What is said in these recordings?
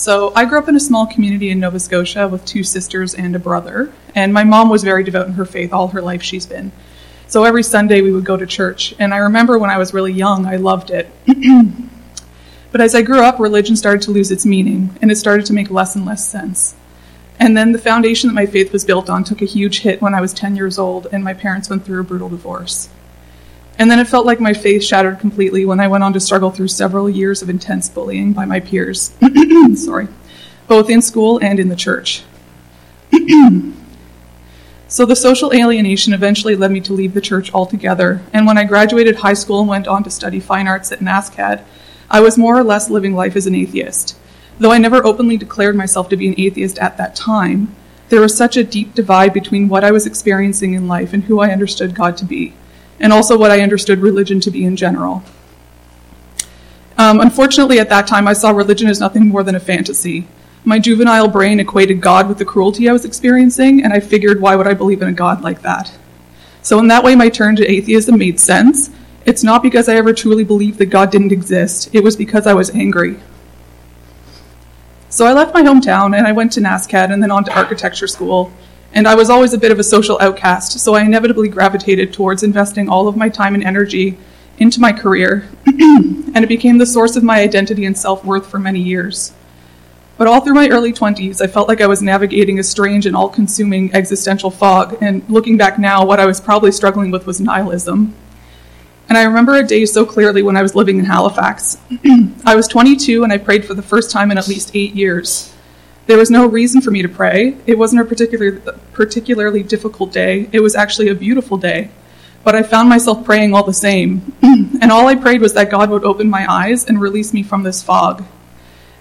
So I grew up in a small community in Nova Scotia with two sisters and a brother, and my mom was very devout in her faith all her life she's been. So every Sunday we would go to church, and I remember when I was really young, I loved it. but as I grew up, religion started to lose its meaning, and it started to make less and less sense. And then the foundation that my faith was built on took a huge hit when I was 10 years old, and my parents went through a brutal divorce. And then it felt like my faith shattered completely when I went on to struggle through several years of intense bullying by my peers. Sorry. Both in school and in the church. So the social alienation eventually led me to leave the church altogether, and when I graduated high school and went on to study fine arts at NSCAD, I was more or less living life as an atheist. Though I never openly declared myself to be an atheist at that time, there was such a deep divide between what I was experiencing in life and who I understood God to be, and also what I understood religion to be in general. Um, unfortunately, at that time, I saw religion as nothing more than a fantasy. My juvenile brain equated God with the cruelty I was experiencing, and I figured, why would I believe in a God like that? So, in that way, my turn to atheism made sense. It's not because I ever truly believed that God didn't exist, it was because I was angry. So, I left my hometown and I went to NSCAD and then on to architecture school. And I was always a bit of a social outcast, so I inevitably gravitated towards investing all of my time and energy into my career, and it became the source of my identity and self worth for many years. But all through my early 20s, I felt like I was navigating a strange and all consuming existential fog, and looking back now, what I was probably struggling with was nihilism. And I remember a day so clearly when I was living in Halifax. I was 22 and I prayed for the first time in at least eight years. There was no reason for me to pray. It wasn't a particular, particularly difficult day. It was actually a beautiful day. But I found myself praying all the same. and all I prayed was that God would open my eyes and release me from this fog.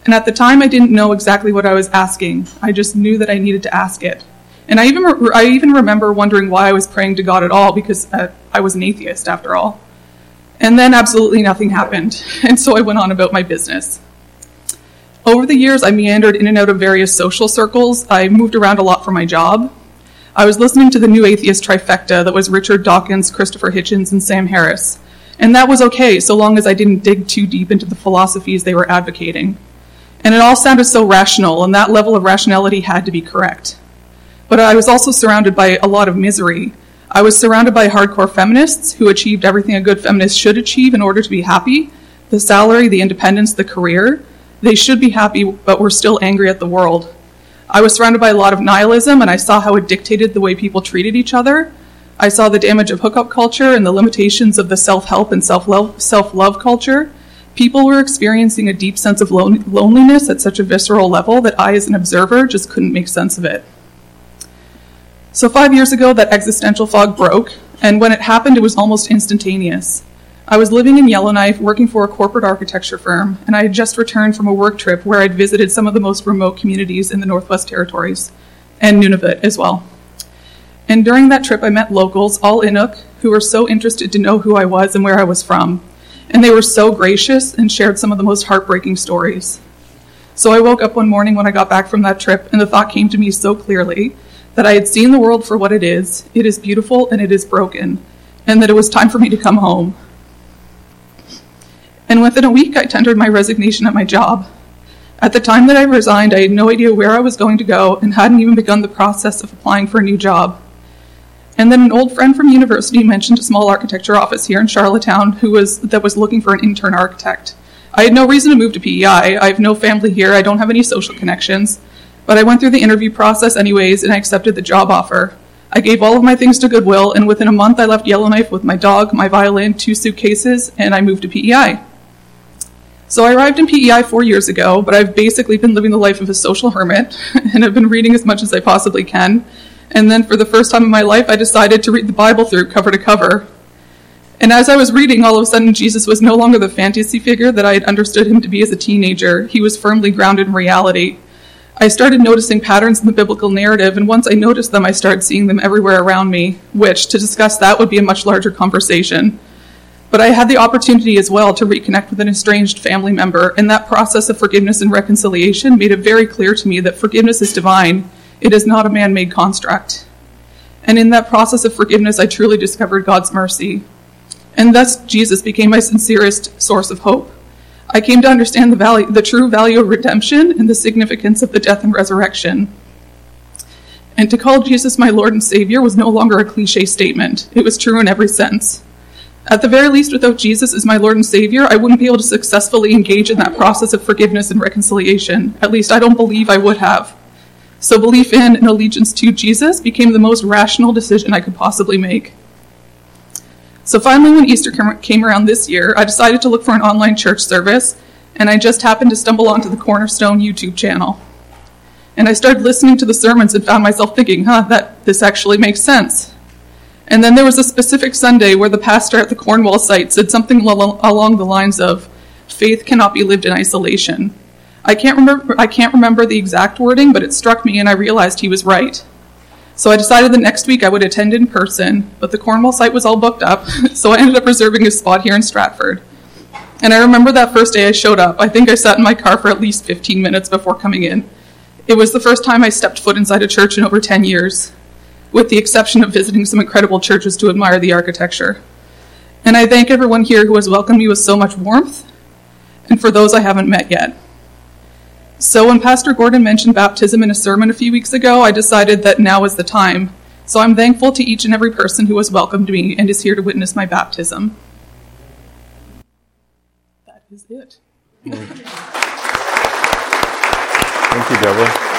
And at the time, I didn't know exactly what I was asking. I just knew that I needed to ask it. And I even, re- I even remember wondering why I was praying to God at all, because uh, I was an atheist after all. And then absolutely nothing happened. And so I went on about my business. Over the years, I meandered in and out of various social circles. I moved around a lot for my job. I was listening to the new atheist trifecta that was Richard Dawkins, Christopher Hitchens, and Sam Harris. And that was okay, so long as I didn't dig too deep into the philosophies they were advocating. And it all sounded so rational, and that level of rationality had to be correct. But I was also surrounded by a lot of misery. I was surrounded by hardcore feminists who achieved everything a good feminist should achieve in order to be happy the salary, the independence, the career. They should be happy, but were still angry at the world. I was surrounded by a lot of nihilism, and I saw how it dictated the way people treated each other. I saw the damage of hookup culture and the limitations of the self help and self love culture. People were experiencing a deep sense of lon- loneliness at such a visceral level that I, as an observer, just couldn't make sense of it. So, five years ago, that existential fog broke, and when it happened, it was almost instantaneous. I was living in Yellowknife, working for a corporate architecture firm, and I had just returned from a work trip where I'd visited some of the most remote communities in the Northwest Territories, and Nunavut as well. And during that trip, I met locals, all Inuk, who were so interested to know who I was and where I was from and they were so gracious and shared some of the most heartbreaking stories. So I woke up one morning when I got back from that trip, and the thought came to me so clearly that I had seen the world for what it is it is beautiful and it is broken, and that it was time for me to come home. And within a week, I tendered my resignation at my job. At the time that I resigned, I had no idea where I was going to go and hadn't even begun the process of applying for a new job. And then an old friend from university mentioned a small architecture office here in Charlottetown who was that was looking for an intern architect. I had no reason to move to PEI. I have no family here. I don't have any social connections. But I went through the interview process anyways and I accepted the job offer. I gave all of my things to Goodwill, and within a month I left Yellowknife with my dog, my violin, two suitcases, and I moved to PEI. So I arrived in PEI four years ago, but I've basically been living the life of a social hermit, and I've been reading as much as I possibly can, and then for the first time in my life, I decided to read the Bible through cover to cover. And as I was reading, all of a sudden, Jesus was no longer the fantasy figure that I had understood him to be as a teenager. He was firmly grounded in reality. I started noticing patterns in the biblical narrative, and once I noticed them, I started seeing them everywhere around me, which, to discuss that, would be a much larger conversation. But I had the opportunity as well to reconnect with an estranged family member, and that process of forgiveness and reconciliation made it very clear to me that forgiveness is divine it is not a man made construct. And in that process of forgiveness, I truly discovered God's mercy. And thus, Jesus became my sincerest source of hope. I came to understand the, value, the true value of redemption and the significance of the death and resurrection. And to call Jesus my Lord and Savior was no longer a cliche statement, it was true in every sense. At the very least, without Jesus as my Lord and Savior, I wouldn't be able to successfully engage in that process of forgiveness and reconciliation. At least, I don't believe I would have. So, belief in and allegiance to Jesus became the most rational decision I could possibly make. So, finally, when Easter came around this year, I decided to look for an online church service, and I just happened to stumble onto the Cornerstone YouTube channel. And I started listening to the sermons and found myself thinking, huh, that this actually makes sense. And then there was a specific Sunday where the pastor at the Cornwall site said something along the lines of, faith cannot be lived in isolation. I can't remember I can't remember the exact wording, but it struck me and I realized he was right. So I decided the next week I would attend in person, but the Cornwall site was all booked up, so I ended up reserving a spot here in Stratford. And I remember that first day I showed up. I think I sat in my car for at least 15 minutes before coming in. It was the first time I stepped foot inside a church in over 10 years with the exception of visiting some incredible churches to admire the architecture. And I thank everyone here who has welcomed me with so much warmth, and for those I haven't met yet. So, when Pastor Gordon mentioned baptism in a sermon a few weeks ago, I decided that now is the time. So, I'm thankful to each and every person who has welcomed me and is here to witness my baptism. That is it. Thank you, Deborah.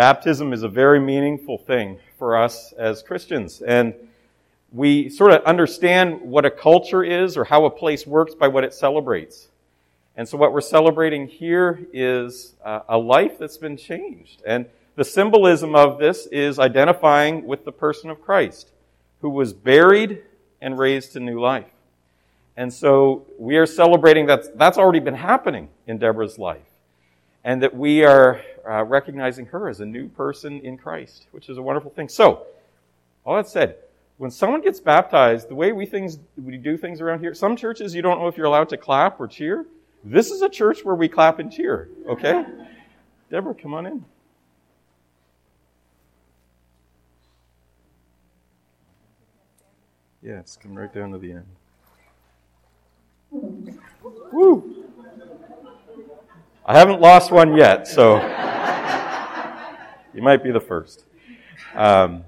Baptism is a very meaningful thing for us as Christians. And we sort of understand what a culture is or how a place works by what it celebrates. And so, what we're celebrating here is uh, a life that's been changed. And the symbolism of this is identifying with the person of Christ, who was buried and raised to new life. And so, we are celebrating that that's already been happening in Deborah's life and that we are uh, recognizing her as a new person in Christ, which is a wonderful thing. So, all that said, when someone gets baptized, the way we things we do things around here, some churches you don't know if you're allowed to clap or cheer. This is a church where we clap and cheer. Okay, Deborah, come on in. Yeah, it's come right down to the end. Woo! I haven't lost one yet, so you might be the first. Um,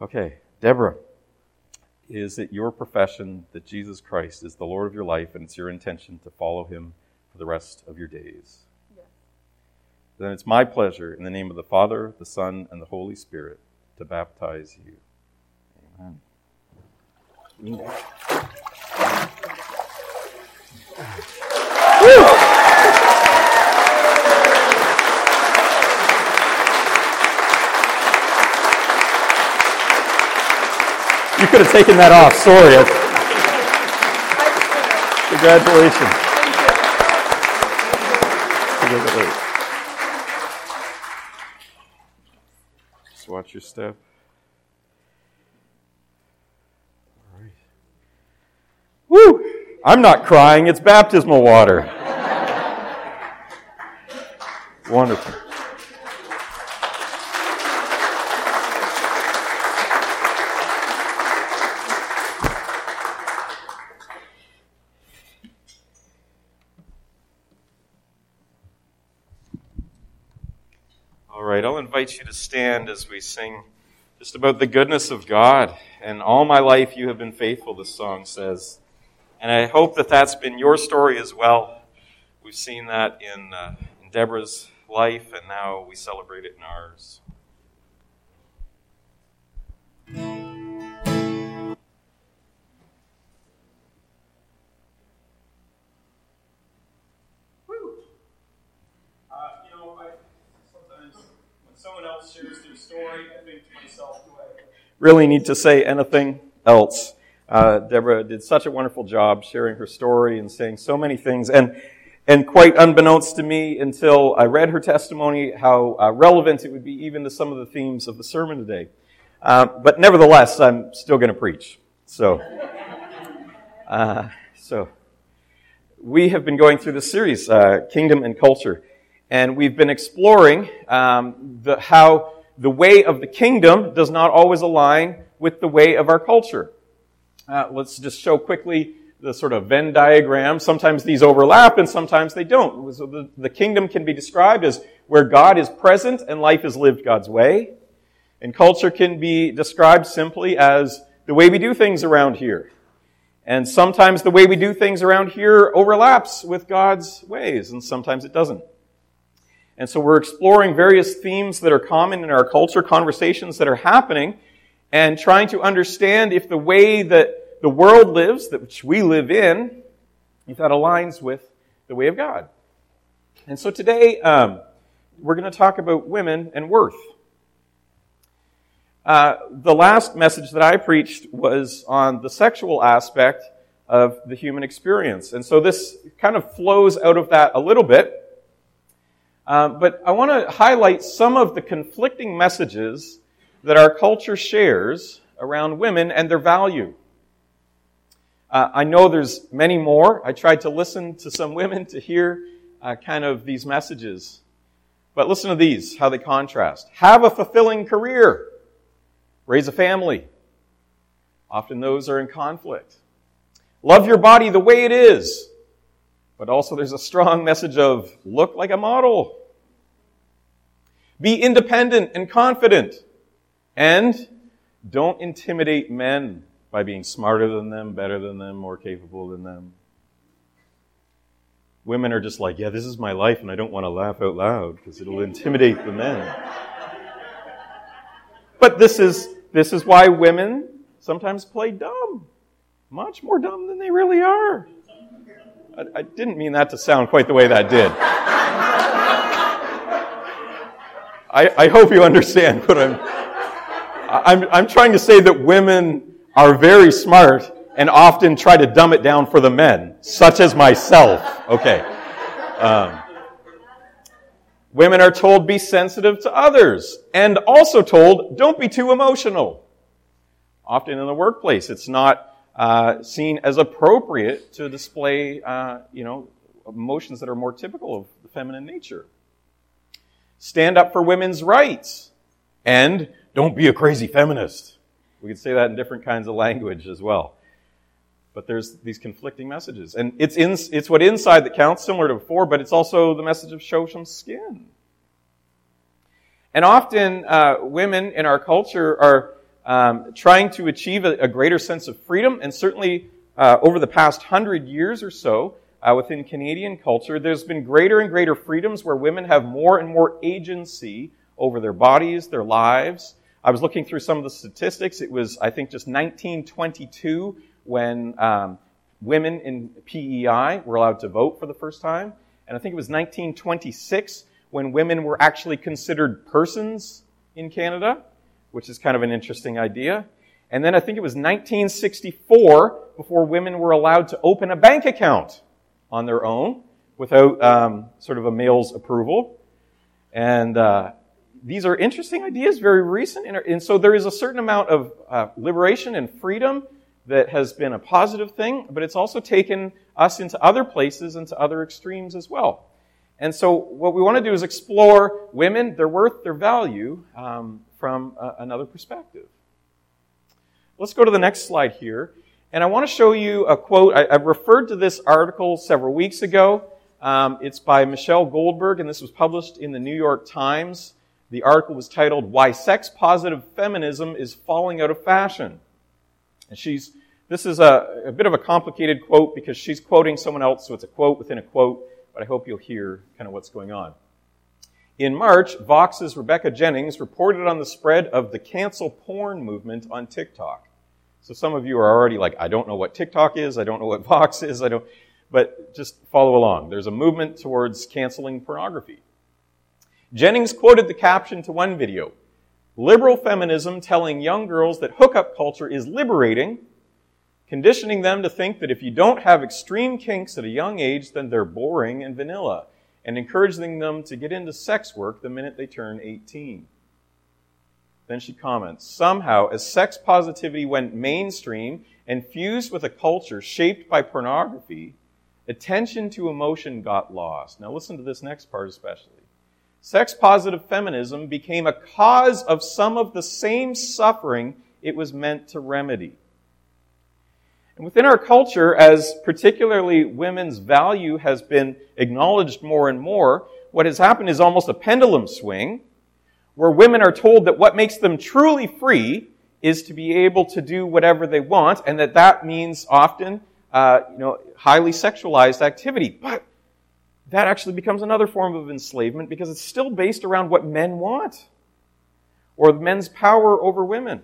okay, Deborah, is it your profession that Jesus Christ is the Lord of your life and it's your intention to follow him for the rest of your days? Yes. Then it's my pleasure, in the name of the Father, the Son, and the Holy Spirit, to baptize you. Amen. Woo! You could have taken that off. Sorry. Congratulations. Just watch your step. All right. Woo! I'm not crying, it's baptismal water. Wonderful. Invite you to stand as we sing just about the goodness of God. And all my life you have been faithful, this song says. And I hope that that's been your story as well. We've seen that in, uh, in Deborah's life, and now we celebrate it in ours. Shares their story, I think to myself, do I really need to say anything else? Uh, Deborah did such a wonderful job sharing her story and saying so many things. And, and quite unbeknownst to me until I read her testimony, how uh, relevant it would be even to some of the themes of the sermon today. Uh, but nevertheless, I'm still going to preach. So, uh, so we have been going through this series, uh, Kingdom and Culture. And we've been exploring um, the, how the way of the kingdom does not always align with the way of our culture. Uh, let's just show quickly the sort of Venn diagram. Sometimes these overlap and sometimes they don't. So the, the kingdom can be described as where God is present and life is lived God's way. And culture can be described simply as the way we do things around here. And sometimes the way we do things around here overlaps with God's ways, and sometimes it doesn't. And so we're exploring various themes that are common in our culture, conversations that are happening, and trying to understand if the way that the world lives, that which we live in, if that aligns with the way of God. And so today, um, we're going to talk about women and worth. Uh, the last message that I preached was on the sexual aspect of the human experience. And so this kind of flows out of that a little bit. Uh, but I want to highlight some of the conflicting messages that our culture shares around women and their value. Uh, I know there's many more. I tried to listen to some women to hear uh, kind of these messages. But listen to these, how they contrast. Have a fulfilling career. Raise a family. Often those are in conflict. Love your body the way it is. But also there's a strong message of look like a model. Be independent and confident. And don't intimidate men by being smarter than them, better than them, more capable than them. Women are just like, yeah, this is my life, and I don't want to laugh out loud because it'll intimidate the men. But this is, this is why women sometimes play dumb. Much more dumb than they really are. I, I didn't mean that to sound quite the way that did. I, I hope you understand what I'm, I'm, I'm trying to say that women are very smart and often try to dumb it down for the men, such as myself. Okay. Um, women are told be sensitive to others and also told don't be too emotional. Often in the workplace, it's not uh, seen as appropriate to display, uh, you know, emotions that are more typical of the feminine nature. Stand up for women's rights and don't be a crazy feminist. We could say that in different kinds of language as well. But there's these conflicting messages. And it's, in, it's what inside that counts, similar to before, but it's also the message of show some skin. And often, uh, women in our culture are um, trying to achieve a, a, greater sense of freedom, and certainly uh, over the past hundred years or so, uh, within Canadian culture, there's been greater and greater freedoms where women have more and more agency over their bodies, their lives. I was looking through some of the statistics. It was, I think, just 1922 when um, women in PEI were allowed to vote for the first time. And I think it was 1926 when women were actually considered persons in Canada, which is kind of an interesting idea. And then I think it was 1964 before women were allowed to open a bank account on their own without um, sort of a male's approval. And uh, these are interesting ideas, very recent. And so there is a certain amount of uh, liberation and freedom that has been a positive thing, but it's also taken us into other places and to other extremes as well. And so what we want to do is explore women, their worth, their value um, from uh, another perspective. Let's go to the next slide here. And I want to show you a quote. I, I referred to this article several weeks ago. Um, it's by Michelle Goldberg, and this was published in the New York Times. The article was titled Why Sex Positive Feminism is Falling Out of Fashion. And she's, this is a, a bit of a complicated quote because she's quoting someone else, so it's a quote within a quote, but I hope you'll hear kind of what's going on. In March, Vox's Rebecca Jennings reported on the spread of the cancel porn movement on TikTok. So some of you are already like, I don't know what TikTok is, I don't know what Vox is, I don't, but just follow along. There's a movement towards canceling pornography. Jennings quoted the caption to one video. Liberal feminism telling young girls that hookup culture is liberating, conditioning them to think that if you don't have extreme kinks at a young age, then they're boring and vanilla, and encouraging them to get into sex work the minute they turn 18. Then she comments Somehow, as sex positivity went mainstream and fused with a culture shaped by pornography, attention to emotion got lost. Now, listen to this next part especially. sex positive feminism became a cause of some of the same suffering it was meant to remedy. And within our culture, as particularly women's value has been acknowledged more and more, what has happened is almost a pendulum swing where women are told that what makes them truly free is to be able to do whatever they want, and that that means often, uh, you know, highly sexualized activity. But that actually becomes another form of enslavement because it's still based around what men want or men's power over women.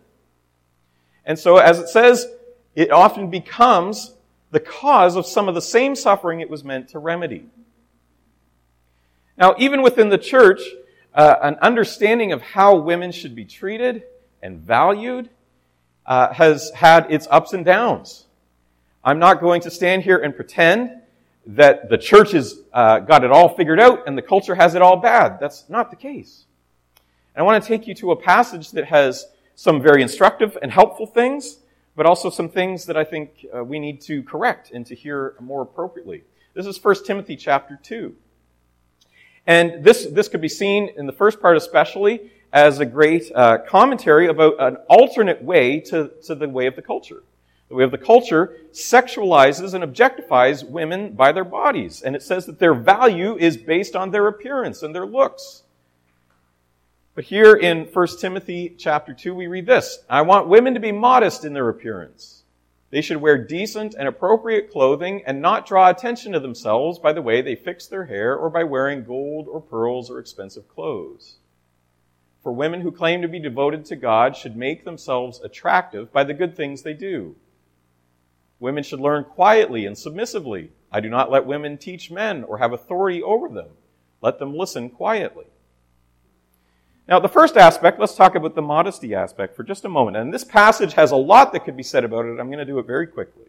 And so, as it says, it often becomes the cause of some of the same suffering it was meant to remedy. Now, even within the church, uh, an understanding of how women should be treated and valued uh, has had its ups and downs. I'm not going to stand here and pretend that the church has uh, got it all figured out and the culture has it all bad. That's not the case. And I want to take you to a passage that has some very instructive and helpful things, but also some things that I think uh, we need to correct and to hear more appropriately. This is 1 Timothy chapter 2. And this, this could be seen in the first part especially as a great uh, commentary about an alternate way to, to the way of the culture. The way of the culture sexualizes and objectifies women by their bodies. And it says that their value is based on their appearance and their looks. But here in 1 Timothy chapter 2, we read this I want women to be modest in their appearance. They should wear decent and appropriate clothing and not draw attention to themselves by the way they fix their hair or by wearing gold or pearls or expensive clothes. For women who claim to be devoted to God should make themselves attractive by the good things they do. Women should learn quietly and submissively. I do not let women teach men or have authority over them. Let them listen quietly. Now, the first aspect, let's talk about the modesty aspect for just a moment. And this passage has a lot that could be said about it. I'm going to do it very quickly,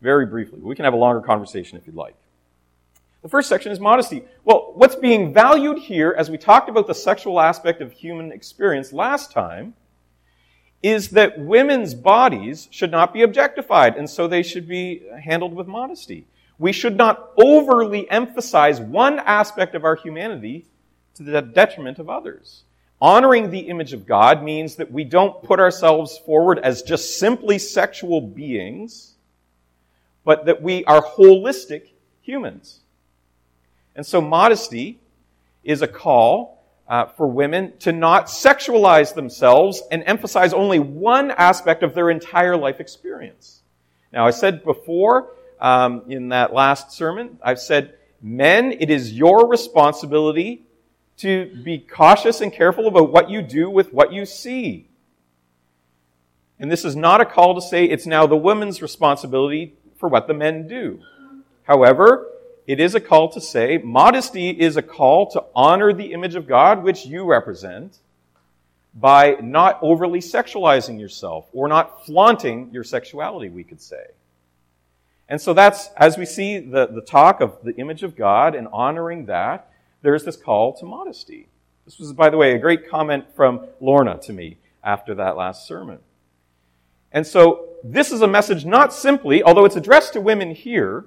very briefly. We can have a longer conversation if you'd like. The first section is modesty. Well, what's being valued here, as we talked about the sexual aspect of human experience last time, is that women's bodies should not be objectified, and so they should be handled with modesty. We should not overly emphasize one aspect of our humanity to the detriment of others. Honoring the image of God means that we don't put ourselves forward as just simply sexual beings, but that we are holistic humans. And so modesty is a call uh, for women to not sexualize themselves and emphasize only one aspect of their entire life experience. Now, I said before um, in that last sermon, I've said, men, it is your responsibility to be cautious and careful about what you do with what you see. And this is not a call to say it's now the woman's responsibility for what the men do. However, it is a call to say modesty is a call to honor the image of God which you represent by not overly sexualizing yourself or not flaunting your sexuality, we could say. And so that's, as we see the, the talk of the image of God and honoring that, there's this call to modesty. This was, by the way, a great comment from Lorna to me after that last sermon. And so this is a message not simply, although it's addressed to women here,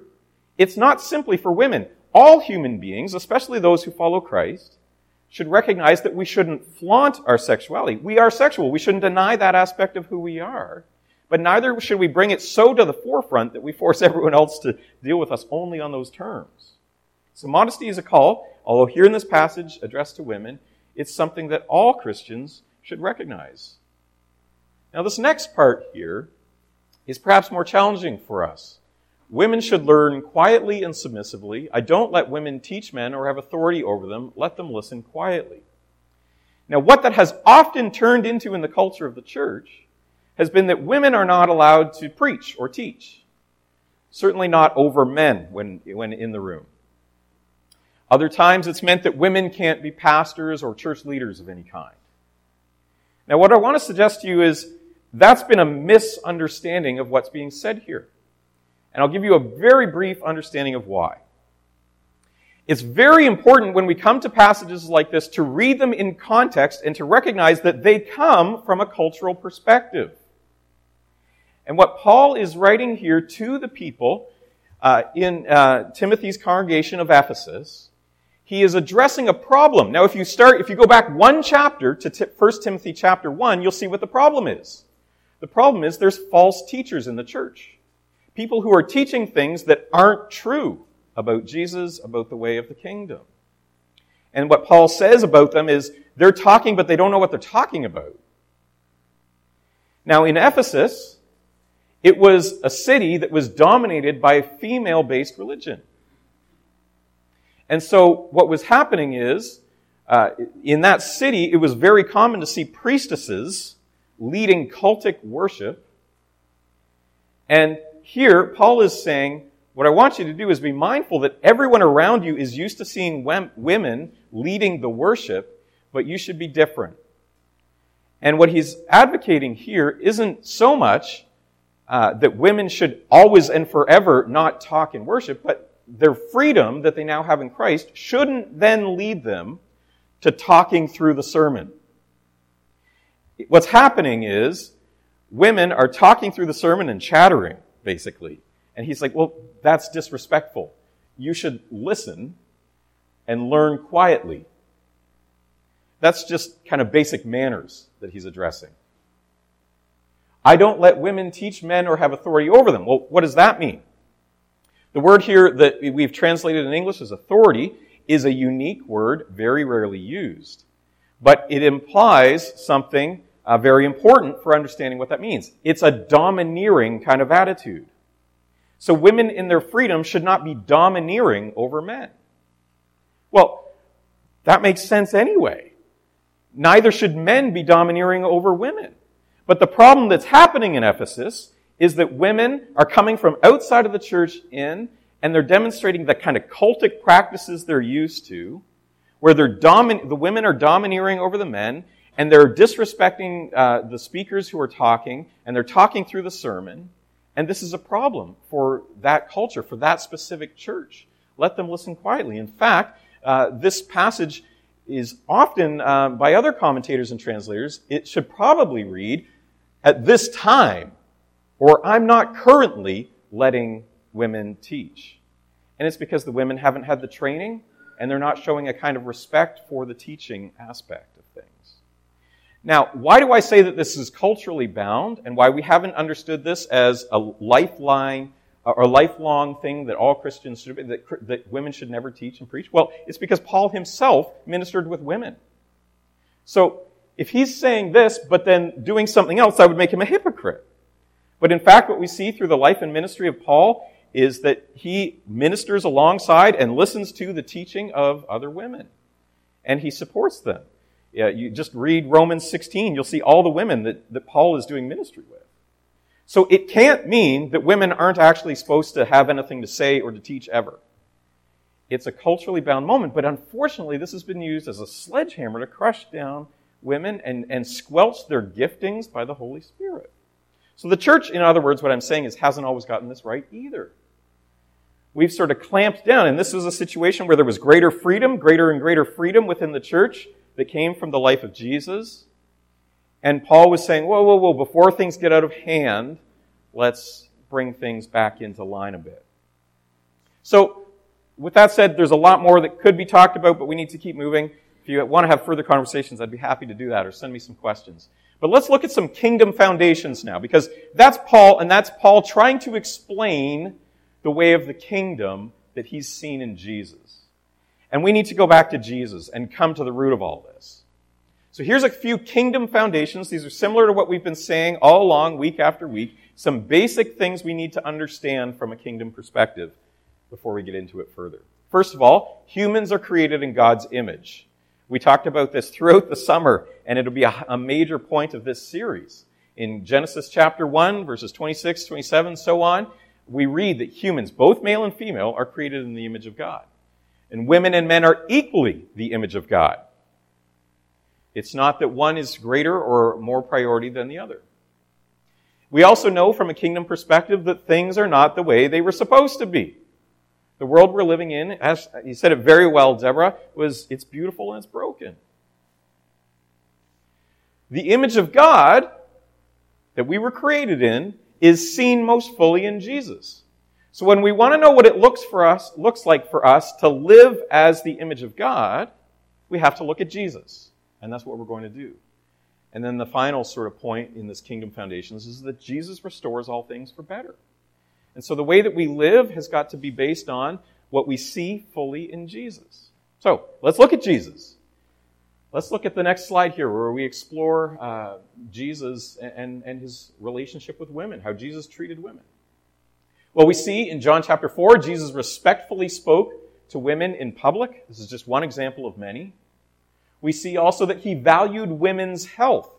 it's not simply for women. All human beings, especially those who follow Christ, should recognize that we shouldn't flaunt our sexuality. We are sexual. We shouldn't deny that aspect of who we are. But neither should we bring it so to the forefront that we force everyone else to deal with us only on those terms. So modesty is a call, although here in this passage addressed to women, it's something that all Christians should recognize. Now, this next part here is perhaps more challenging for us. Women should learn quietly and submissively. I don't let women teach men or have authority over them. Let them listen quietly. Now, what that has often turned into in the culture of the church has been that women are not allowed to preach or teach. Certainly not over men when, when in the room. Other times it's meant that women can't be pastors or church leaders of any kind. Now, what I want to suggest to you is that's been a misunderstanding of what's being said here. And I'll give you a very brief understanding of why. It's very important when we come to passages like this to read them in context and to recognize that they come from a cultural perspective. And what Paul is writing here to the people uh, in uh, Timothy's congregation of Ephesus he is addressing a problem. Now, if you start, if you go back one chapter to 1 Timothy chapter 1, you'll see what the problem is. The problem is there's false teachers in the church. People who are teaching things that aren't true about Jesus, about the way of the kingdom. And what Paul says about them is they're talking, but they don't know what they're talking about. Now, in Ephesus, it was a city that was dominated by female based religion. And so what was happening is, uh, in that city, it was very common to see priestesses leading cultic worship. And here, Paul is saying, what I want you to do is be mindful that everyone around you is used to seeing women leading the worship, but you should be different. And what he's advocating here isn't so much uh, that women should always and forever not talk in worship, but their freedom that they now have in Christ shouldn't then lead them to talking through the sermon. What's happening is women are talking through the sermon and chattering, basically. And he's like, well, that's disrespectful. You should listen and learn quietly. That's just kind of basic manners that he's addressing. I don't let women teach men or have authority over them. Well, what does that mean? The word here that we've translated in English as authority is a unique word, very rarely used. But it implies something uh, very important for understanding what that means. It's a domineering kind of attitude. So women in their freedom should not be domineering over men. Well, that makes sense anyway. Neither should men be domineering over women. But the problem that's happening in Ephesus is that women are coming from outside of the church in, and they're demonstrating the kind of cultic practices they're used to, where they're domin- the women are domineering over the men, and they're disrespecting uh, the speakers who are talking, and they're talking through the sermon. And this is a problem for that culture, for that specific church. Let them listen quietly. In fact, uh, this passage is often, uh, by other commentators and translators, it should probably read, at this time, or I'm not currently letting women teach. And it's because the women haven't had the training and they're not showing a kind of respect for the teaching aspect of things. Now, why do I say that this is culturally bound and why we haven't understood this as a lifeline or lifelong thing that all Christians should, that, that women should never teach and preach? Well, it's because Paul himself ministered with women. So, if he's saying this, but then doing something else, I would make him a hypocrite. But in fact, what we see through the life and ministry of Paul is that he ministers alongside and listens to the teaching of other women. And he supports them. Yeah, you just read Romans 16, you'll see all the women that, that Paul is doing ministry with. So it can't mean that women aren't actually supposed to have anything to say or to teach ever. It's a culturally bound moment, but unfortunately, this has been used as a sledgehammer to crush down women and, and squelch their giftings by the Holy Spirit. So the church, in other words, what I'm saying is hasn't always gotten this right either. We've sort of clamped down, and this was a situation where there was greater freedom, greater and greater freedom within the church that came from the life of Jesus. And Paul was saying, whoa, whoa, whoa, before things get out of hand, let's bring things back into line a bit. So, with that said, there's a lot more that could be talked about, but we need to keep moving. If you want to have further conversations, I'd be happy to do that, or send me some questions. But let's look at some kingdom foundations now, because that's Paul, and that's Paul trying to explain the way of the kingdom that he's seen in Jesus. And we need to go back to Jesus and come to the root of all this. So here's a few kingdom foundations. These are similar to what we've been saying all along, week after week. Some basic things we need to understand from a kingdom perspective before we get into it further. First of all, humans are created in God's image. We talked about this throughout the summer, and it'll be a, a major point of this series. In Genesis chapter 1, verses 26, 27, so on, we read that humans, both male and female, are created in the image of God. And women and men are equally the image of God. It's not that one is greater or more priority than the other. We also know from a kingdom perspective that things are not the way they were supposed to be. The world we're living in, as you said it very well, Deborah, was it's beautiful and it's broken. The image of God that we were created in is seen most fully in Jesus. So when we want to know what it looks for us, looks like for us to live as the image of God, we have to look at Jesus. And that's what we're going to do. And then the final sort of point in this kingdom foundations is that Jesus restores all things for better. And so the way that we live has got to be based on what we see fully in Jesus. So let's look at Jesus. Let's look at the next slide here where we explore uh, Jesus and, and his relationship with women, how Jesus treated women. Well, we see in John chapter 4, Jesus respectfully spoke to women in public. This is just one example of many. We see also that he valued women's health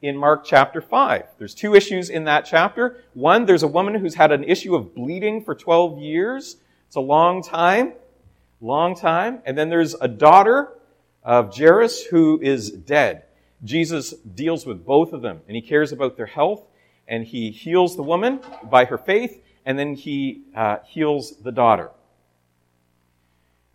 in Mark chapter 5. There's two issues in that chapter. One, there's a woman who's had an issue of bleeding for 12 years. It's a long time. Long time. And then there's a daughter of Jairus who is dead. Jesus deals with both of them and he cares about their health and he heals the woman by her faith and then he uh, heals the daughter.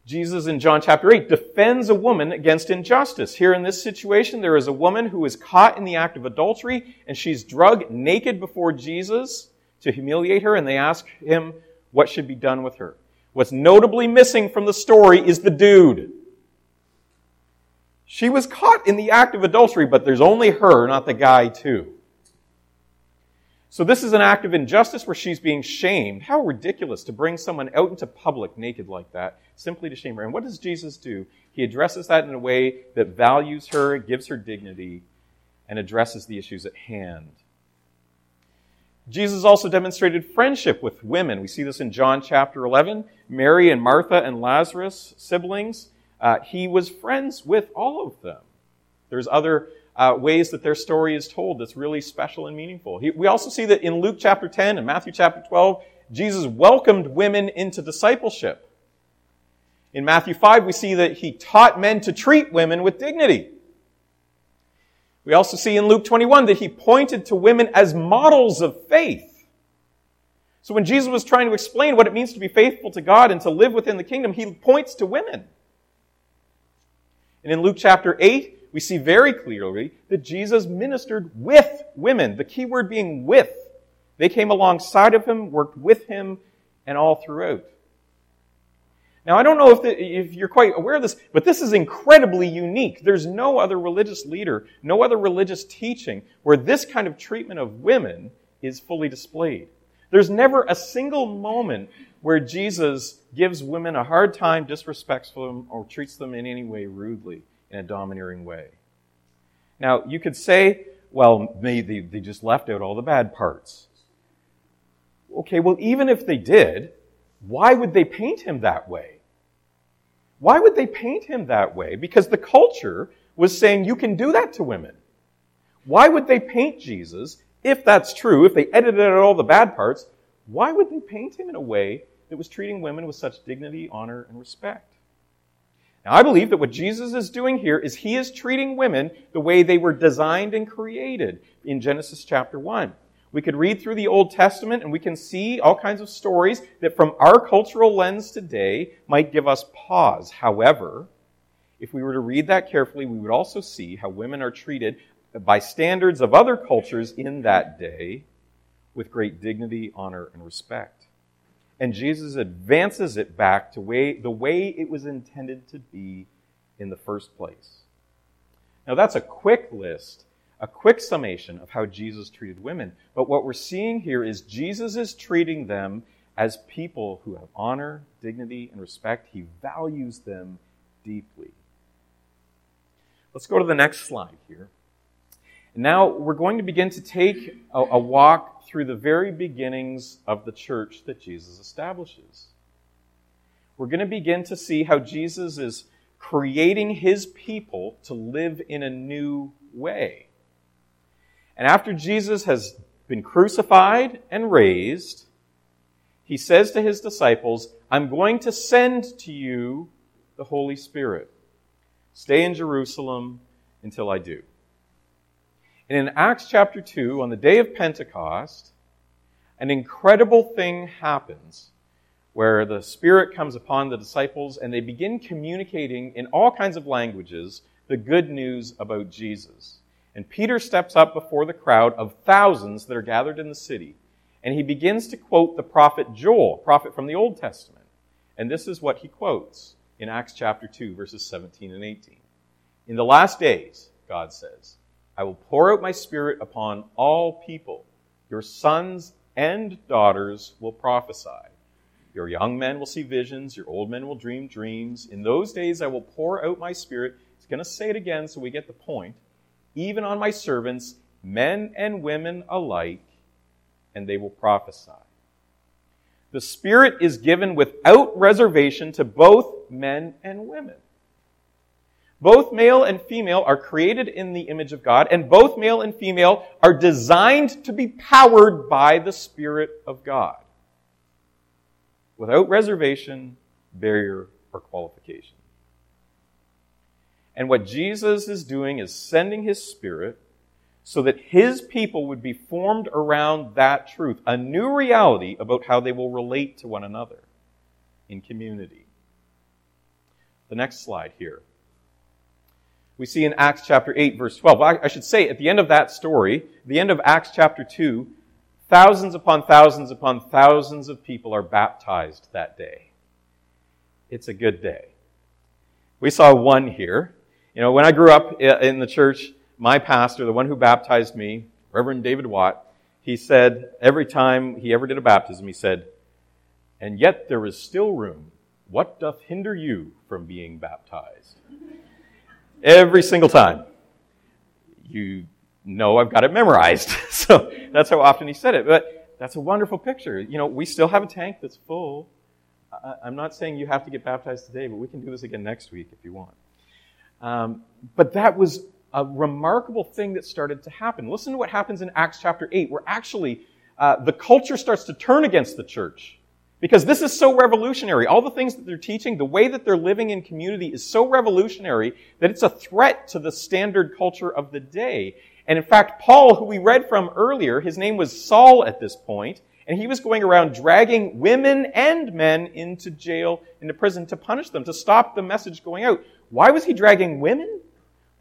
Jesus in John chapter 8 defends a woman against injustice. Here in this situation, there is a woman who is caught in the act of adultery and she's drugged naked before Jesus to humiliate her and they ask him what should be done with her. What's notably missing from the story is the dude. She was caught in the act of adultery, but there's only her, not the guy, too. So this is an act of injustice where she's being shamed. How ridiculous to bring someone out into public naked like that, simply to shame her. And what does Jesus do? He addresses that in a way that values her, gives her dignity, and addresses the issues at hand. Jesus also demonstrated friendship with women. We see this in John chapter 11. Mary and Martha and Lazarus, siblings. Uh, he was friends with all of them. There's other uh, ways that their story is told that's really special and meaningful. He, we also see that in Luke chapter 10 and Matthew chapter 12, Jesus welcomed women into discipleship. In Matthew 5, we see that he taught men to treat women with dignity. We also see in Luke 21 that he pointed to women as models of faith. So when Jesus was trying to explain what it means to be faithful to God and to live within the kingdom, he points to women. And in Luke chapter 8, we see very clearly that Jesus ministered with women, the key word being with. They came alongside of him, worked with him, and all throughout. Now, I don't know if, the, if you're quite aware of this, but this is incredibly unique. There's no other religious leader, no other religious teaching where this kind of treatment of women is fully displayed. There's never a single moment where Jesus gives women a hard time, disrespects them, or treats them in any way rudely in a domineering way. Now, you could say, well, maybe they just left out all the bad parts. Okay, well, even if they did, why would they paint him that way? Why would they paint him that way? Because the culture was saying you can do that to women. Why would they paint Jesus, if that's true, if they edited out all the bad parts, why would they paint him in a way that was treating women with such dignity, honor, and respect. Now, I believe that what Jesus is doing here is he is treating women the way they were designed and created in Genesis chapter 1. We could read through the Old Testament and we can see all kinds of stories that from our cultural lens today might give us pause. However, if we were to read that carefully, we would also see how women are treated by standards of other cultures in that day with great dignity, honor, and respect and Jesus advances it back to way, the way it was intended to be in the first place. Now, that's a quick list, a quick summation of how Jesus treated women. But what we're seeing here is Jesus is treating them as people who have honor, dignity, and respect. He values them deeply. Let's go to the next slide here. Now we're going to begin to take a, a walk through the very beginnings of the church that Jesus establishes. We're going to begin to see how Jesus is creating his people to live in a new way. And after Jesus has been crucified and raised, he says to his disciples, I'm going to send to you the Holy Spirit. Stay in Jerusalem until I do. And in Acts chapter 2, on the day of Pentecost, an incredible thing happens where the Spirit comes upon the disciples and they begin communicating in all kinds of languages the good news about Jesus. And Peter steps up before the crowd of thousands that are gathered in the city. and he begins to quote the prophet Joel, prophet from the Old Testament. And this is what he quotes in Acts chapter 2, verses 17 and 18. In the last days, God says, I will pour out my spirit upon all people. Your sons and daughters will prophesy. Your young men will see visions. Your old men will dream dreams. In those days, I will pour out my spirit. He's going to say it again so we get the point. Even on my servants, men and women alike, and they will prophesy. The Spirit is given without reservation to both men and women. Both male and female are created in the image of God, and both male and female are designed to be powered by the Spirit of God. Without reservation, barrier, or qualification. And what Jesus is doing is sending His Spirit so that his people would be formed around that truth, a new reality about how they will relate to one another in community. The next slide here. We see in Acts chapter 8, verse 12. Well, I should say, at the end of that story, the end of Acts chapter 2, thousands upon thousands upon thousands of people are baptized that day. It's a good day. We saw one here. You know, when I grew up in the church, my pastor, the one who baptized me, Reverend David Watt, he said every time he ever did a baptism, he said, And yet there is still room. What doth hinder you from being baptized? Every single time. You know I've got it memorized. so that's how often he said it. But that's a wonderful picture. You know, we still have a tank that's full. I'm not saying you have to get baptized today, but we can do this again next week if you want. Um, but that was a remarkable thing that started to happen. Listen to what happens in Acts chapter 8, where actually uh, the culture starts to turn against the church. Because this is so revolutionary. All the things that they're teaching, the way that they're living in community is so revolutionary that it's a threat to the standard culture of the day. And in fact, Paul, who we read from earlier, his name was Saul at this point, and he was going around dragging women and men into jail, into prison to punish them, to stop the message going out. Why was he dragging women?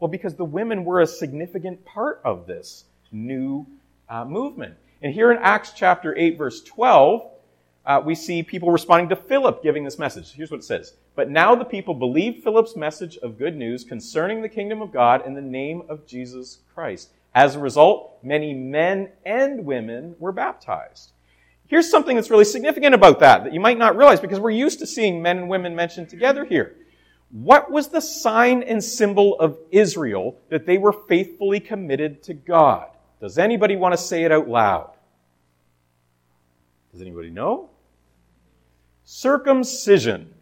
Well, because the women were a significant part of this new uh, movement. And here in Acts chapter 8, verse 12, uh, we see people responding to Philip giving this message. Here's what it says. But now the people believed Philip's message of good news concerning the kingdom of God in the name of Jesus Christ. As a result, many men and women were baptized. Here's something that's really significant about that that you might not realize because we're used to seeing men and women mentioned together here. What was the sign and symbol of Israel that they were faithfully committed to God? Does anybody want to say it out loud? Does anybody know? Circumcision.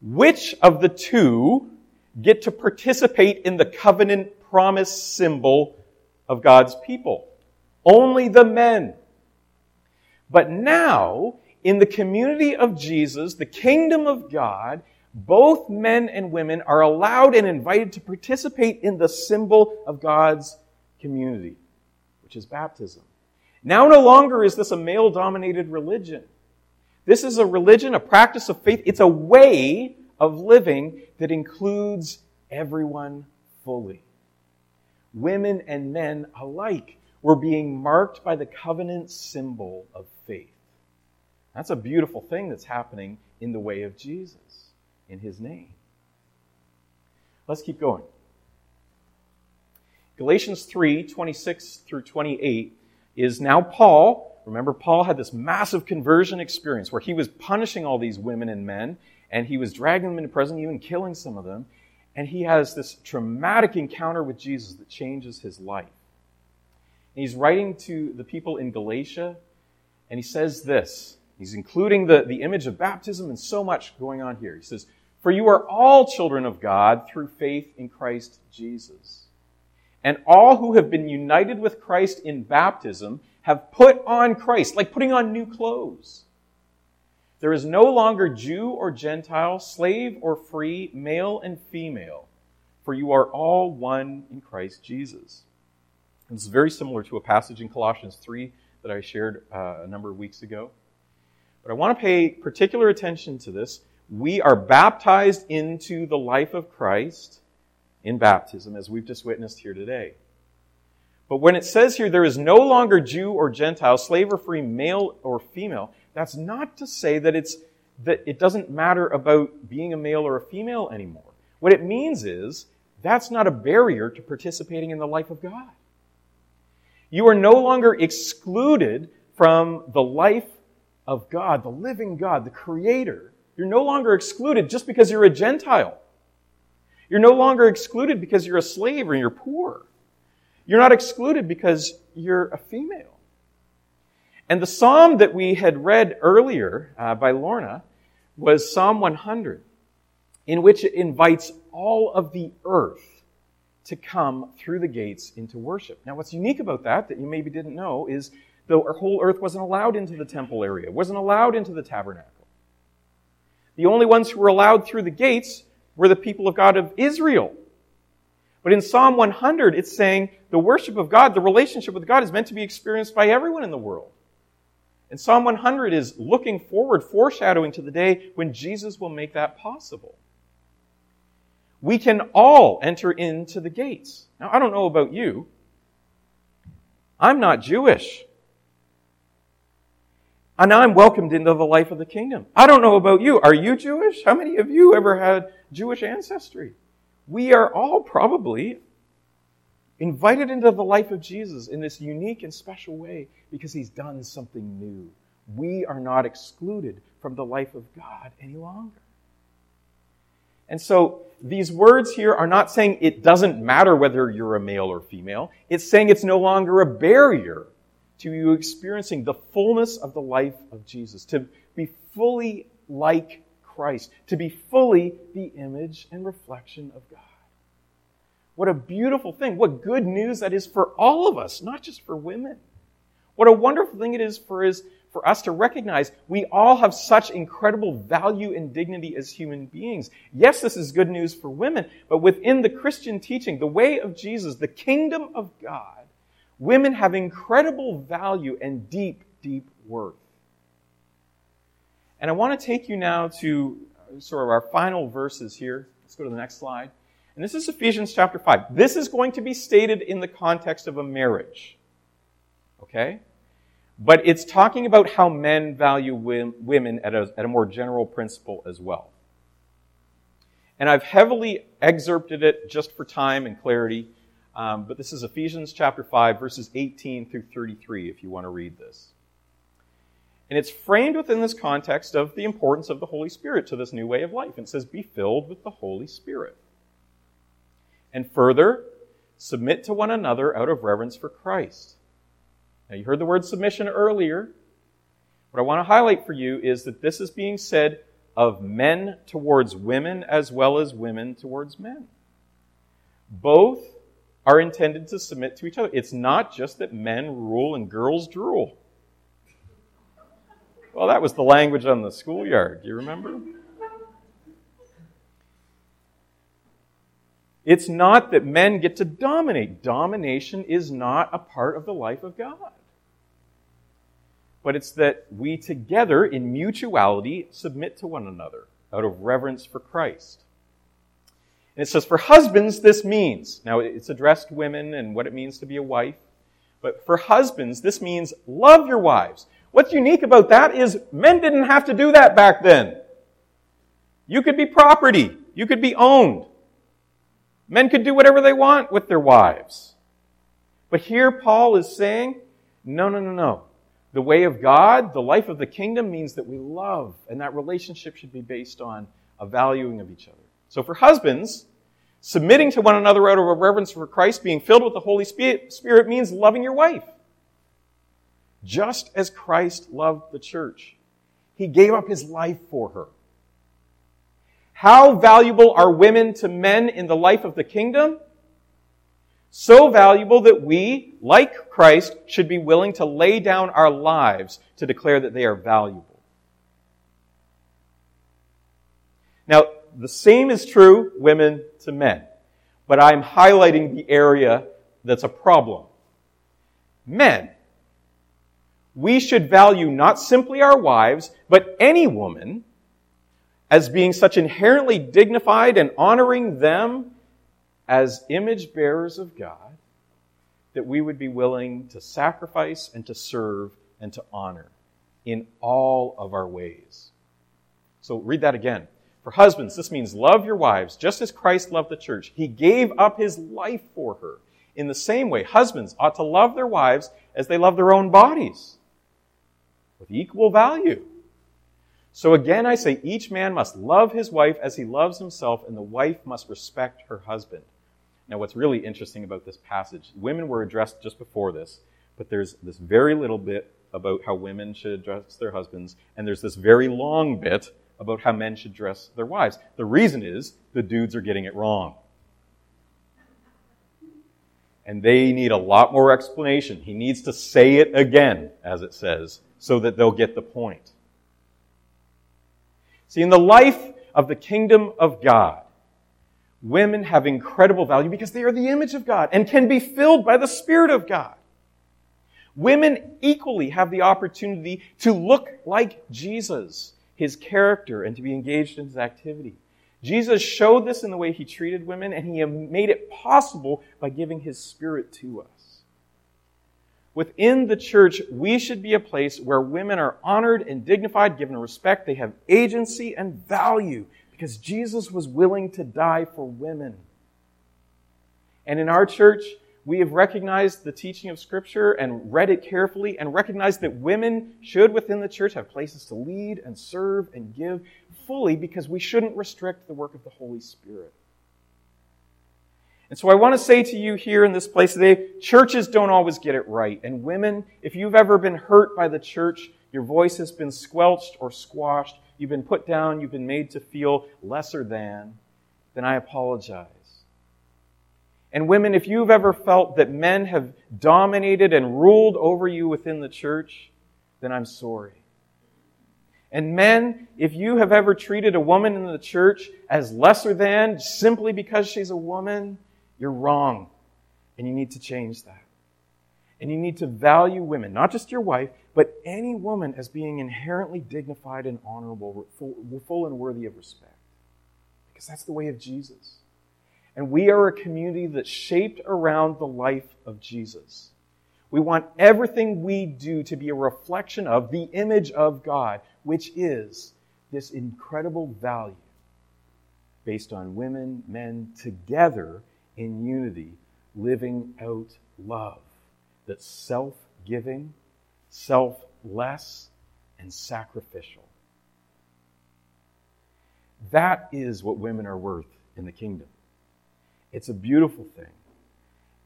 Which of the two get to participate in the covenant promise symbol of God's people? Only the men. But now, in the community of Jesus, the kingdom of God, both men and women are allowed and invited to participate in the symbol of God's community, which is baptism. Now, no longer is this a male dominated religion. This is a religion, a practice of faith. It's a way of living that includes everyone fully. Women and men alike were being marked by the covenant symbol of faith. That's a beautiful thing that's happening in the way of Jesus, in his name. Let's keep going. Galatians 3 26 through 28 is now Paul. Remember, Paul had this massive conversion experience where he was punishing all these women and men, and he was dragging them into prison, even killing some of them. And he has this traumatic encounter with Jesus that changes his life. And he's writing to the people in Galatia, and he says this He's including the, the image of baptism and so much going on here. He says, For you are all children of God through faith in Christ Jesus. And all who have been united with Christ in baptism have put on Christ, like putting on new clothes. There is no longer Jew or Gentile, slave or free, male and female, for you are all one in Christ Jesus. This is very similar to a passage in Colossians 3 that I shared uh, a number of weeks ago. But I want to pay particular attention to this. We are baptized into the life of Christ in baptism, as we've just witnessed here today. But when it says here, there is no longer Jew or Gentile, slave or free, male or female, that's not to say that it's that it doesn't matter about being a male or a female anymore. What it means is that's not a barrier to participating in the life of God. You are no longer excluded from the life of God, the living God, the Creator. You're no longer excluded just because you're a Gentile. You're no longer excluded because you're a slave or you're poor. You're not excluded because you're a female. And the psalm that we had read earlier uh, by Lorna was Psalm 100, in which it invites all of the earth to come through the gates into worship. Now, what's unique about that, that you maybe didn't know, is the whole earth wasn't allowed into the temple area, wasn't allowed into the tabernacle. The only ones who were allowed through the gates were the people of God of Israel. But in Psalm 100, it's saying the worship of God, the relationship with God is meant to be experienced by everyone in the world. And Psalm 100 is looking forward, foreshadowing to the day when Jesus will make that possible. We can all enter into the gates. Now, I don't know about you. I'm not Jewish. And I'm welcomed into the life of the kingdom. I don't know about you. Are you Jewish? How many of you ever had Jewish ancestry? We are all probably invited into the life of Jesus in this unique and special way because he's done something new. We are not excluded from the life of God any longer. And so these words here are not saying it doesn't matter whether you're a male or female. It's saying it's no longer a barrier to you experiencing the fullness of the life of Jesus, to be fully like Christ, to be fully the image and reflection of God. What a beautiful thing. What good news that is for all of us, not just for women. What a wonderful thing it is for, for us to recognize we all have such incredible value and dignity as human beings. Yes, this is good news for women, but within the Christian teaching, the way of Jesus, the kingdom of God, women have incredible value and deep, deep worth. And I want to take you now to uh, sort of our final verses here. Let's go to the next slide. And this is Ephesians chapter 5. This is going to be stated in the context of a marriage. Okay? But it's talking about how men value women at a, at a more general principle as well. And I've heavily excerpted it just for time and clarity. Um, but this is Ephesians chapter 5, verses 18 through 33, if you want to read this. And it's framed within this context of the importance of the Holy Spirit to this new way of life. And it says, Be filled with the Holy Spirit. And further, submit to one another out of reverence for Christ. Now, you heard the word submission earlier. What I want to highlight for you is that this is being said of men towards women as well as women towards men. Both are intended to submit to each other. It's not just that men rule and girls drool. Well, that was the language on the schoolyard. Do you remember? It's not that men get to dominate. Domination is not a part of the life of God. But it's that we together, in mutuality, submit to one another out of reverence for Christ. And it says, for husbands, this means, now it's addressed women and what it means to be a wife, but for husbands, this means love your wives. What's unique about that is men didn't have to do that back then. You could be property. You could be owned. Men could do whatever they want with their wives. But here Paul is saying, no, no, no, no. The way of God, the life of the kingdom means that we love, and that relationship should be based on a valuing of each other. So for husbands, submitting to one another out of a reverence for Christ, being filled with the Holy Spirit means loving your wife. Just as Christ loved the church. He gave up his life for her. How valuable are women to men in the life of the kingdom? So valuable that we, like Christ, should be willing to lay down our lives to declare that they are valuable. Now, the same is true women to men, but I'm highlighting the area that's a problem. Men. We should value not simply our wives, but any woman as being such inherently dignified and honoring them as image bearers of God, that we would be willing to sacrifice and to serve and to honor in all of our ways. So read that again. For husbands, this means love your wives just as Christ loved the church. He gave up his life for her. In the same way, husbands ought to love their wives as they love their own bodies with equal value. So again, I say each man must love his wife as he loves himself, and the wife must respect her husband. Now, what's really interesting about this passage, women were addressed just before this, but there's this very little bit about how women should address their husbands, and there's this very long bit about how men should dress their wives. The reason is the dudes are getting it wrong. And they need a lot more explanation. He needs to say it again, as it says, so that they'll get the point. See, in the life of the kingdom of God, women have incredible value because they are the image of God and can be filled by the Spirit of God. Women equally have the opportunity to look like Jesus, his character, and to be engaged in his activity. Jesus showed this in the way he treated women, and he made it possible by giving his Spirit to us. Within the church, we should be a place where women are honored and dignified, given respect. They have agency and value because Jesus was willing to die for women. And in our church, we have recognized the teaching of Scripture and read it carefully and recognized that women should, within the church, have places to lead and serve and give fully because we shouldn't restrict the work of the Holy Spirit. And so I want to say to you here in this place today, churches don't always get it right. And women, if you've ever been hurt by the church, your voice has been squelched or squashed, you've been put down, you've been made to feel lesser than, then I apologize. And women, if you've ever felt that men have dominated and ruled over you within the church, then I'm sorry. And men, if you have ever treated a woman in the church as lesser than simply because she's a woman, you're wrong. And you need to change that. And you need to value women, not just your wife, but any woman as being inherently dignified and honorable, full, and worthy of respect. Because that's the way of Jesus. And we are a community that's shaped around the life of Jesus. We want everything we do to be a reflection of the image of God, which is this incredible value based on women, men together in unity, living out love that's self giving, selfless, and sacrificial. That is what women are worth in the kingdom. It's a beautiful thing.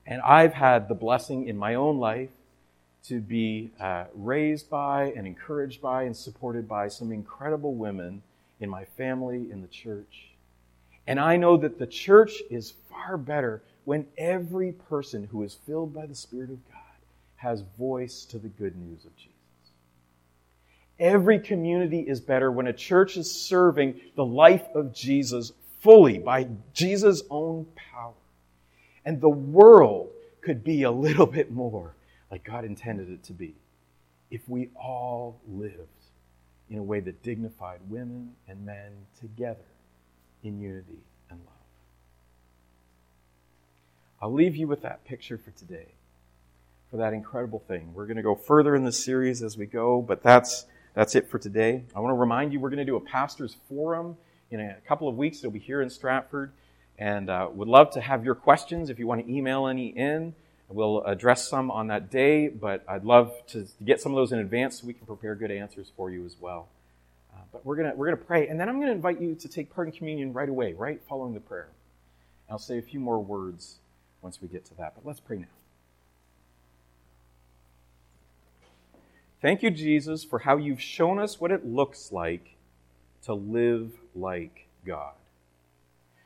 And I've had the blessing in my own life to be uh, raised by and encouraged by and supported by some incredible women in my family, in the church. And I know that the church is far better when every person who is filled by the Spirit of God has voice to the good news of Jesus. Every community is better when a church is serving the life of Jesus fully by Jesus' own power. And the world could be a little bit more like God intended it to be if we all lived in a way that dignified women and men together in unity and love. I'll leave you with that picture for today, for that incredible thing. We're going to go further in this series as we go, but that's, that's it for today. I want to remind you we're going to do a pastor's forum in a couple of weeks. It'll be here in Stratford. And uh, would love to have your questions if you want to email any in. We'll address some on that day, but I'd love to get some of those in advance so we can prepare good answers for you as well. Uh, but we're gonna we're gonna pray, and then I'm gonna invite you to take part in communion right away, right following the prayer. I'll say a few more words once we get to that, but let's pray now. Thank you, Jesus, for how you've shown us what it looks like to live like God.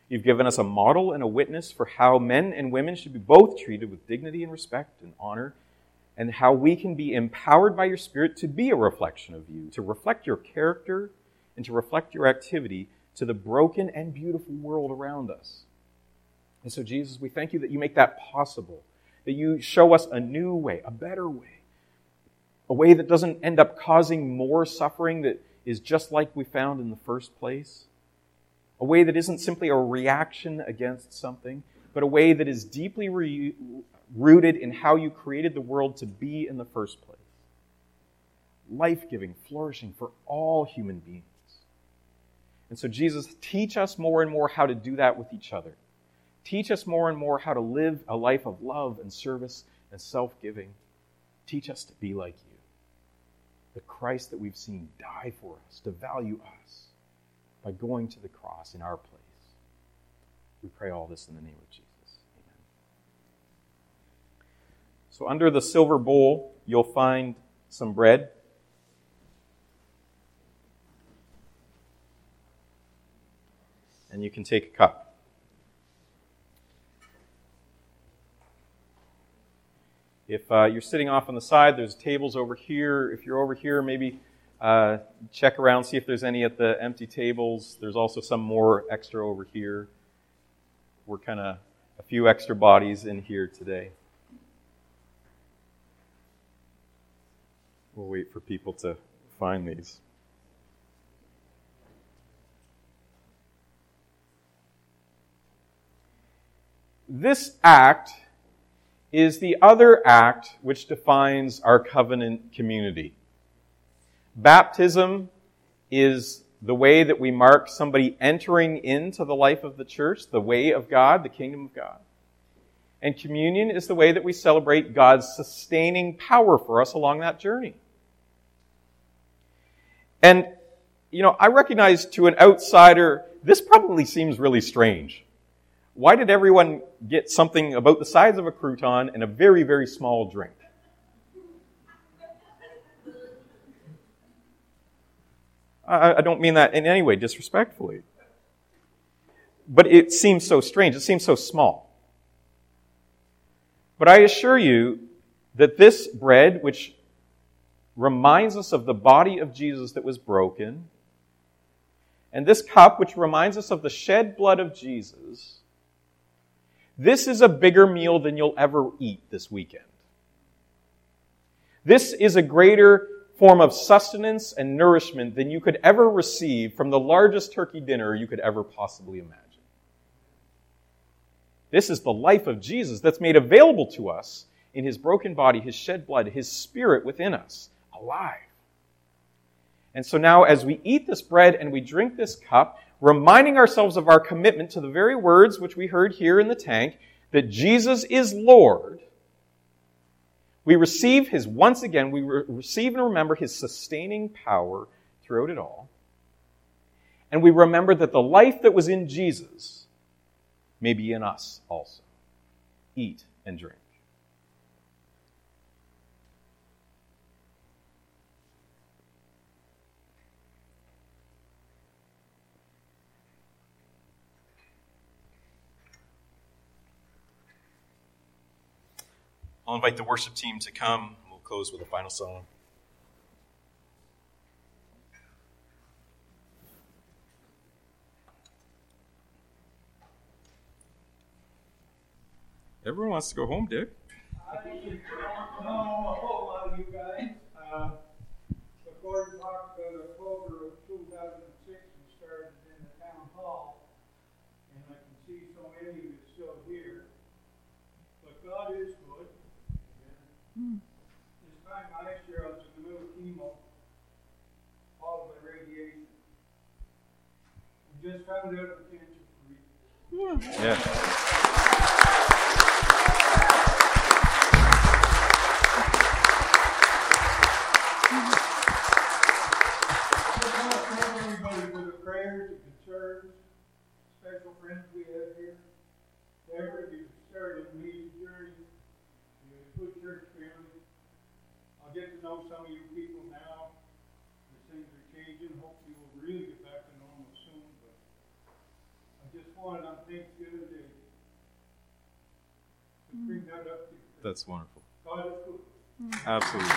You've given us a model and a witness for how men and women should be both treated with dignity and respect and honor, and how we can be empowered by your Spirit to be a reflection of you, to reflect your character, and to reflect your activity to the broken and beautiful world around us. And so, Jesus, we thank you that you make that possible, that you show us a new way, a better way, a way that doesn't end up causing more suffering that is just like we found in the first place a way that isn't simply a reaction against something, but a way that is deeply re- rooted in how you created the world to be in the first place. Life giving, flourishing for all human beings. And so, Jesus, teach us more and more how to do that with each other. Teach us more and more how to live a life of love and service and self giving. Teach us to be like you. The Christ that we've seen die for us, to value us by going to the cross in our place. We pray all this in the name of Jesus. Amen. So, under the silver bowl, you'll find some bread. And you can take a cup. If uh, you're sitting off on the side, there's tables over here. If you're over here, maybe uh, check around, see if there's any at the empty tables. There's also some more extra over here. We're kind of a few extra bodies in here today. We'll wait for people to find these. This act is the other act which defines our covenant community. Baptism is the way that we mark somebody entering into the life of the church, the way of God, the kingdom of God. And communion is the way that we celebrate God's sustaining power for us along that journey. And, you know, I recognize to an outsider, this probably seems really strange. Why did everyone get something about the size of a crouton and a very, very small drink? I, don't mean that in any way disrespectfully. But it seems so strange. It seems so small. But I assure you that this bread, which reminds us of the body of Jesus that was broken, and this cup, which reminds us of the shed blood of Jesus, this is a bigger meal than you'll ever eat this weekend. This is a greater form of sustenance and nourishment than you could ever receive from the largest turkey dinner you could ever possibly imagine. This is the life of Jesus that's made available to us in his broken body, his shed blood, his spirit within us, alive. And so now, as we eat this bread and we drink this cup, reminding ourselves of our commitment to the very words which we heard here in the tank, that Jesus is Lord, we receive his, once again, we re- receive and remember his sustaining power throughout it all. And we remember that the life that was in Jesus may be in us also. Eat and drink. I'll invite the worship team to come. We'll close with a final song. Everyone wants to go home, Dick. I you guys. Uh, the Gordon talked about October of 2006 and started in the town hall, and I can see so many of you still here. But God is Mm. This time last year, I was in the middle of chemo, followed by radiation. Found out free. Yeah. Everybody for the prayers and concerns, special friends we have here. You me family. I'll get to know some of you people now. The things are changing. Hopefully, we'll really get back to normal soon. But I just wanted on Thanksgiving Day to bring that up to you. That's wonderful. God is good. Absolutely.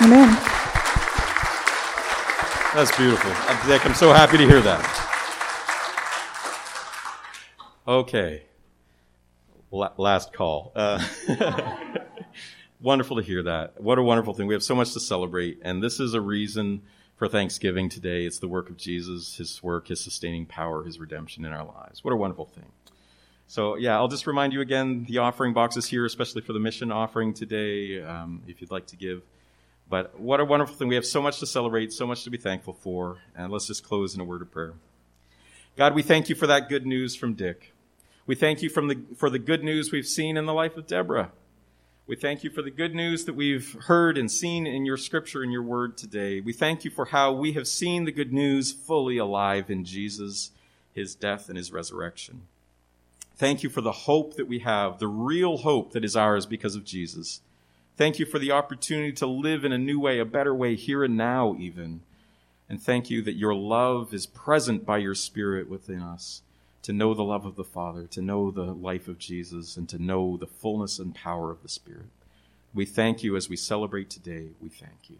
Amen. That's beautiful. Dick, I'm so happy to hear that. Okay. last call. Uh, wonderful to hear that. What a wonderful thing. We have so much to celebrate, and this is a reason for Thanksgiving today. It's the work of Jesus, His work, His sustaining power, His redemption in our lives. What a wonderful thing. So, yeah, I'll just remind you again the offering box is here, especially for the mission offering today, um, if you'd like to give. But what a wonderful thing. We have so much to celebrate, so much to be thankful for. And let's just close in a word of prayer. God, we thank you for that good news from Dick. We thank you the, for the good news we've seen in the life of Deborah. We thank you for the good news that we've heard and seen in your scripture and your word today. We thank you for how we have seen the good news fully alive in Jesus, his death and his resurrection. Thank you for the hope that we have, the real hope that is ours because of Jesus. Thank you for the opportunity to live in a new way, a better way here and now even. And thank you that your love is present by your Spirit within us to know the love of the Father, to know the life of Jesus, and to know the fullness and power of the Spirit. We thank you as we celebrate today. We thank you.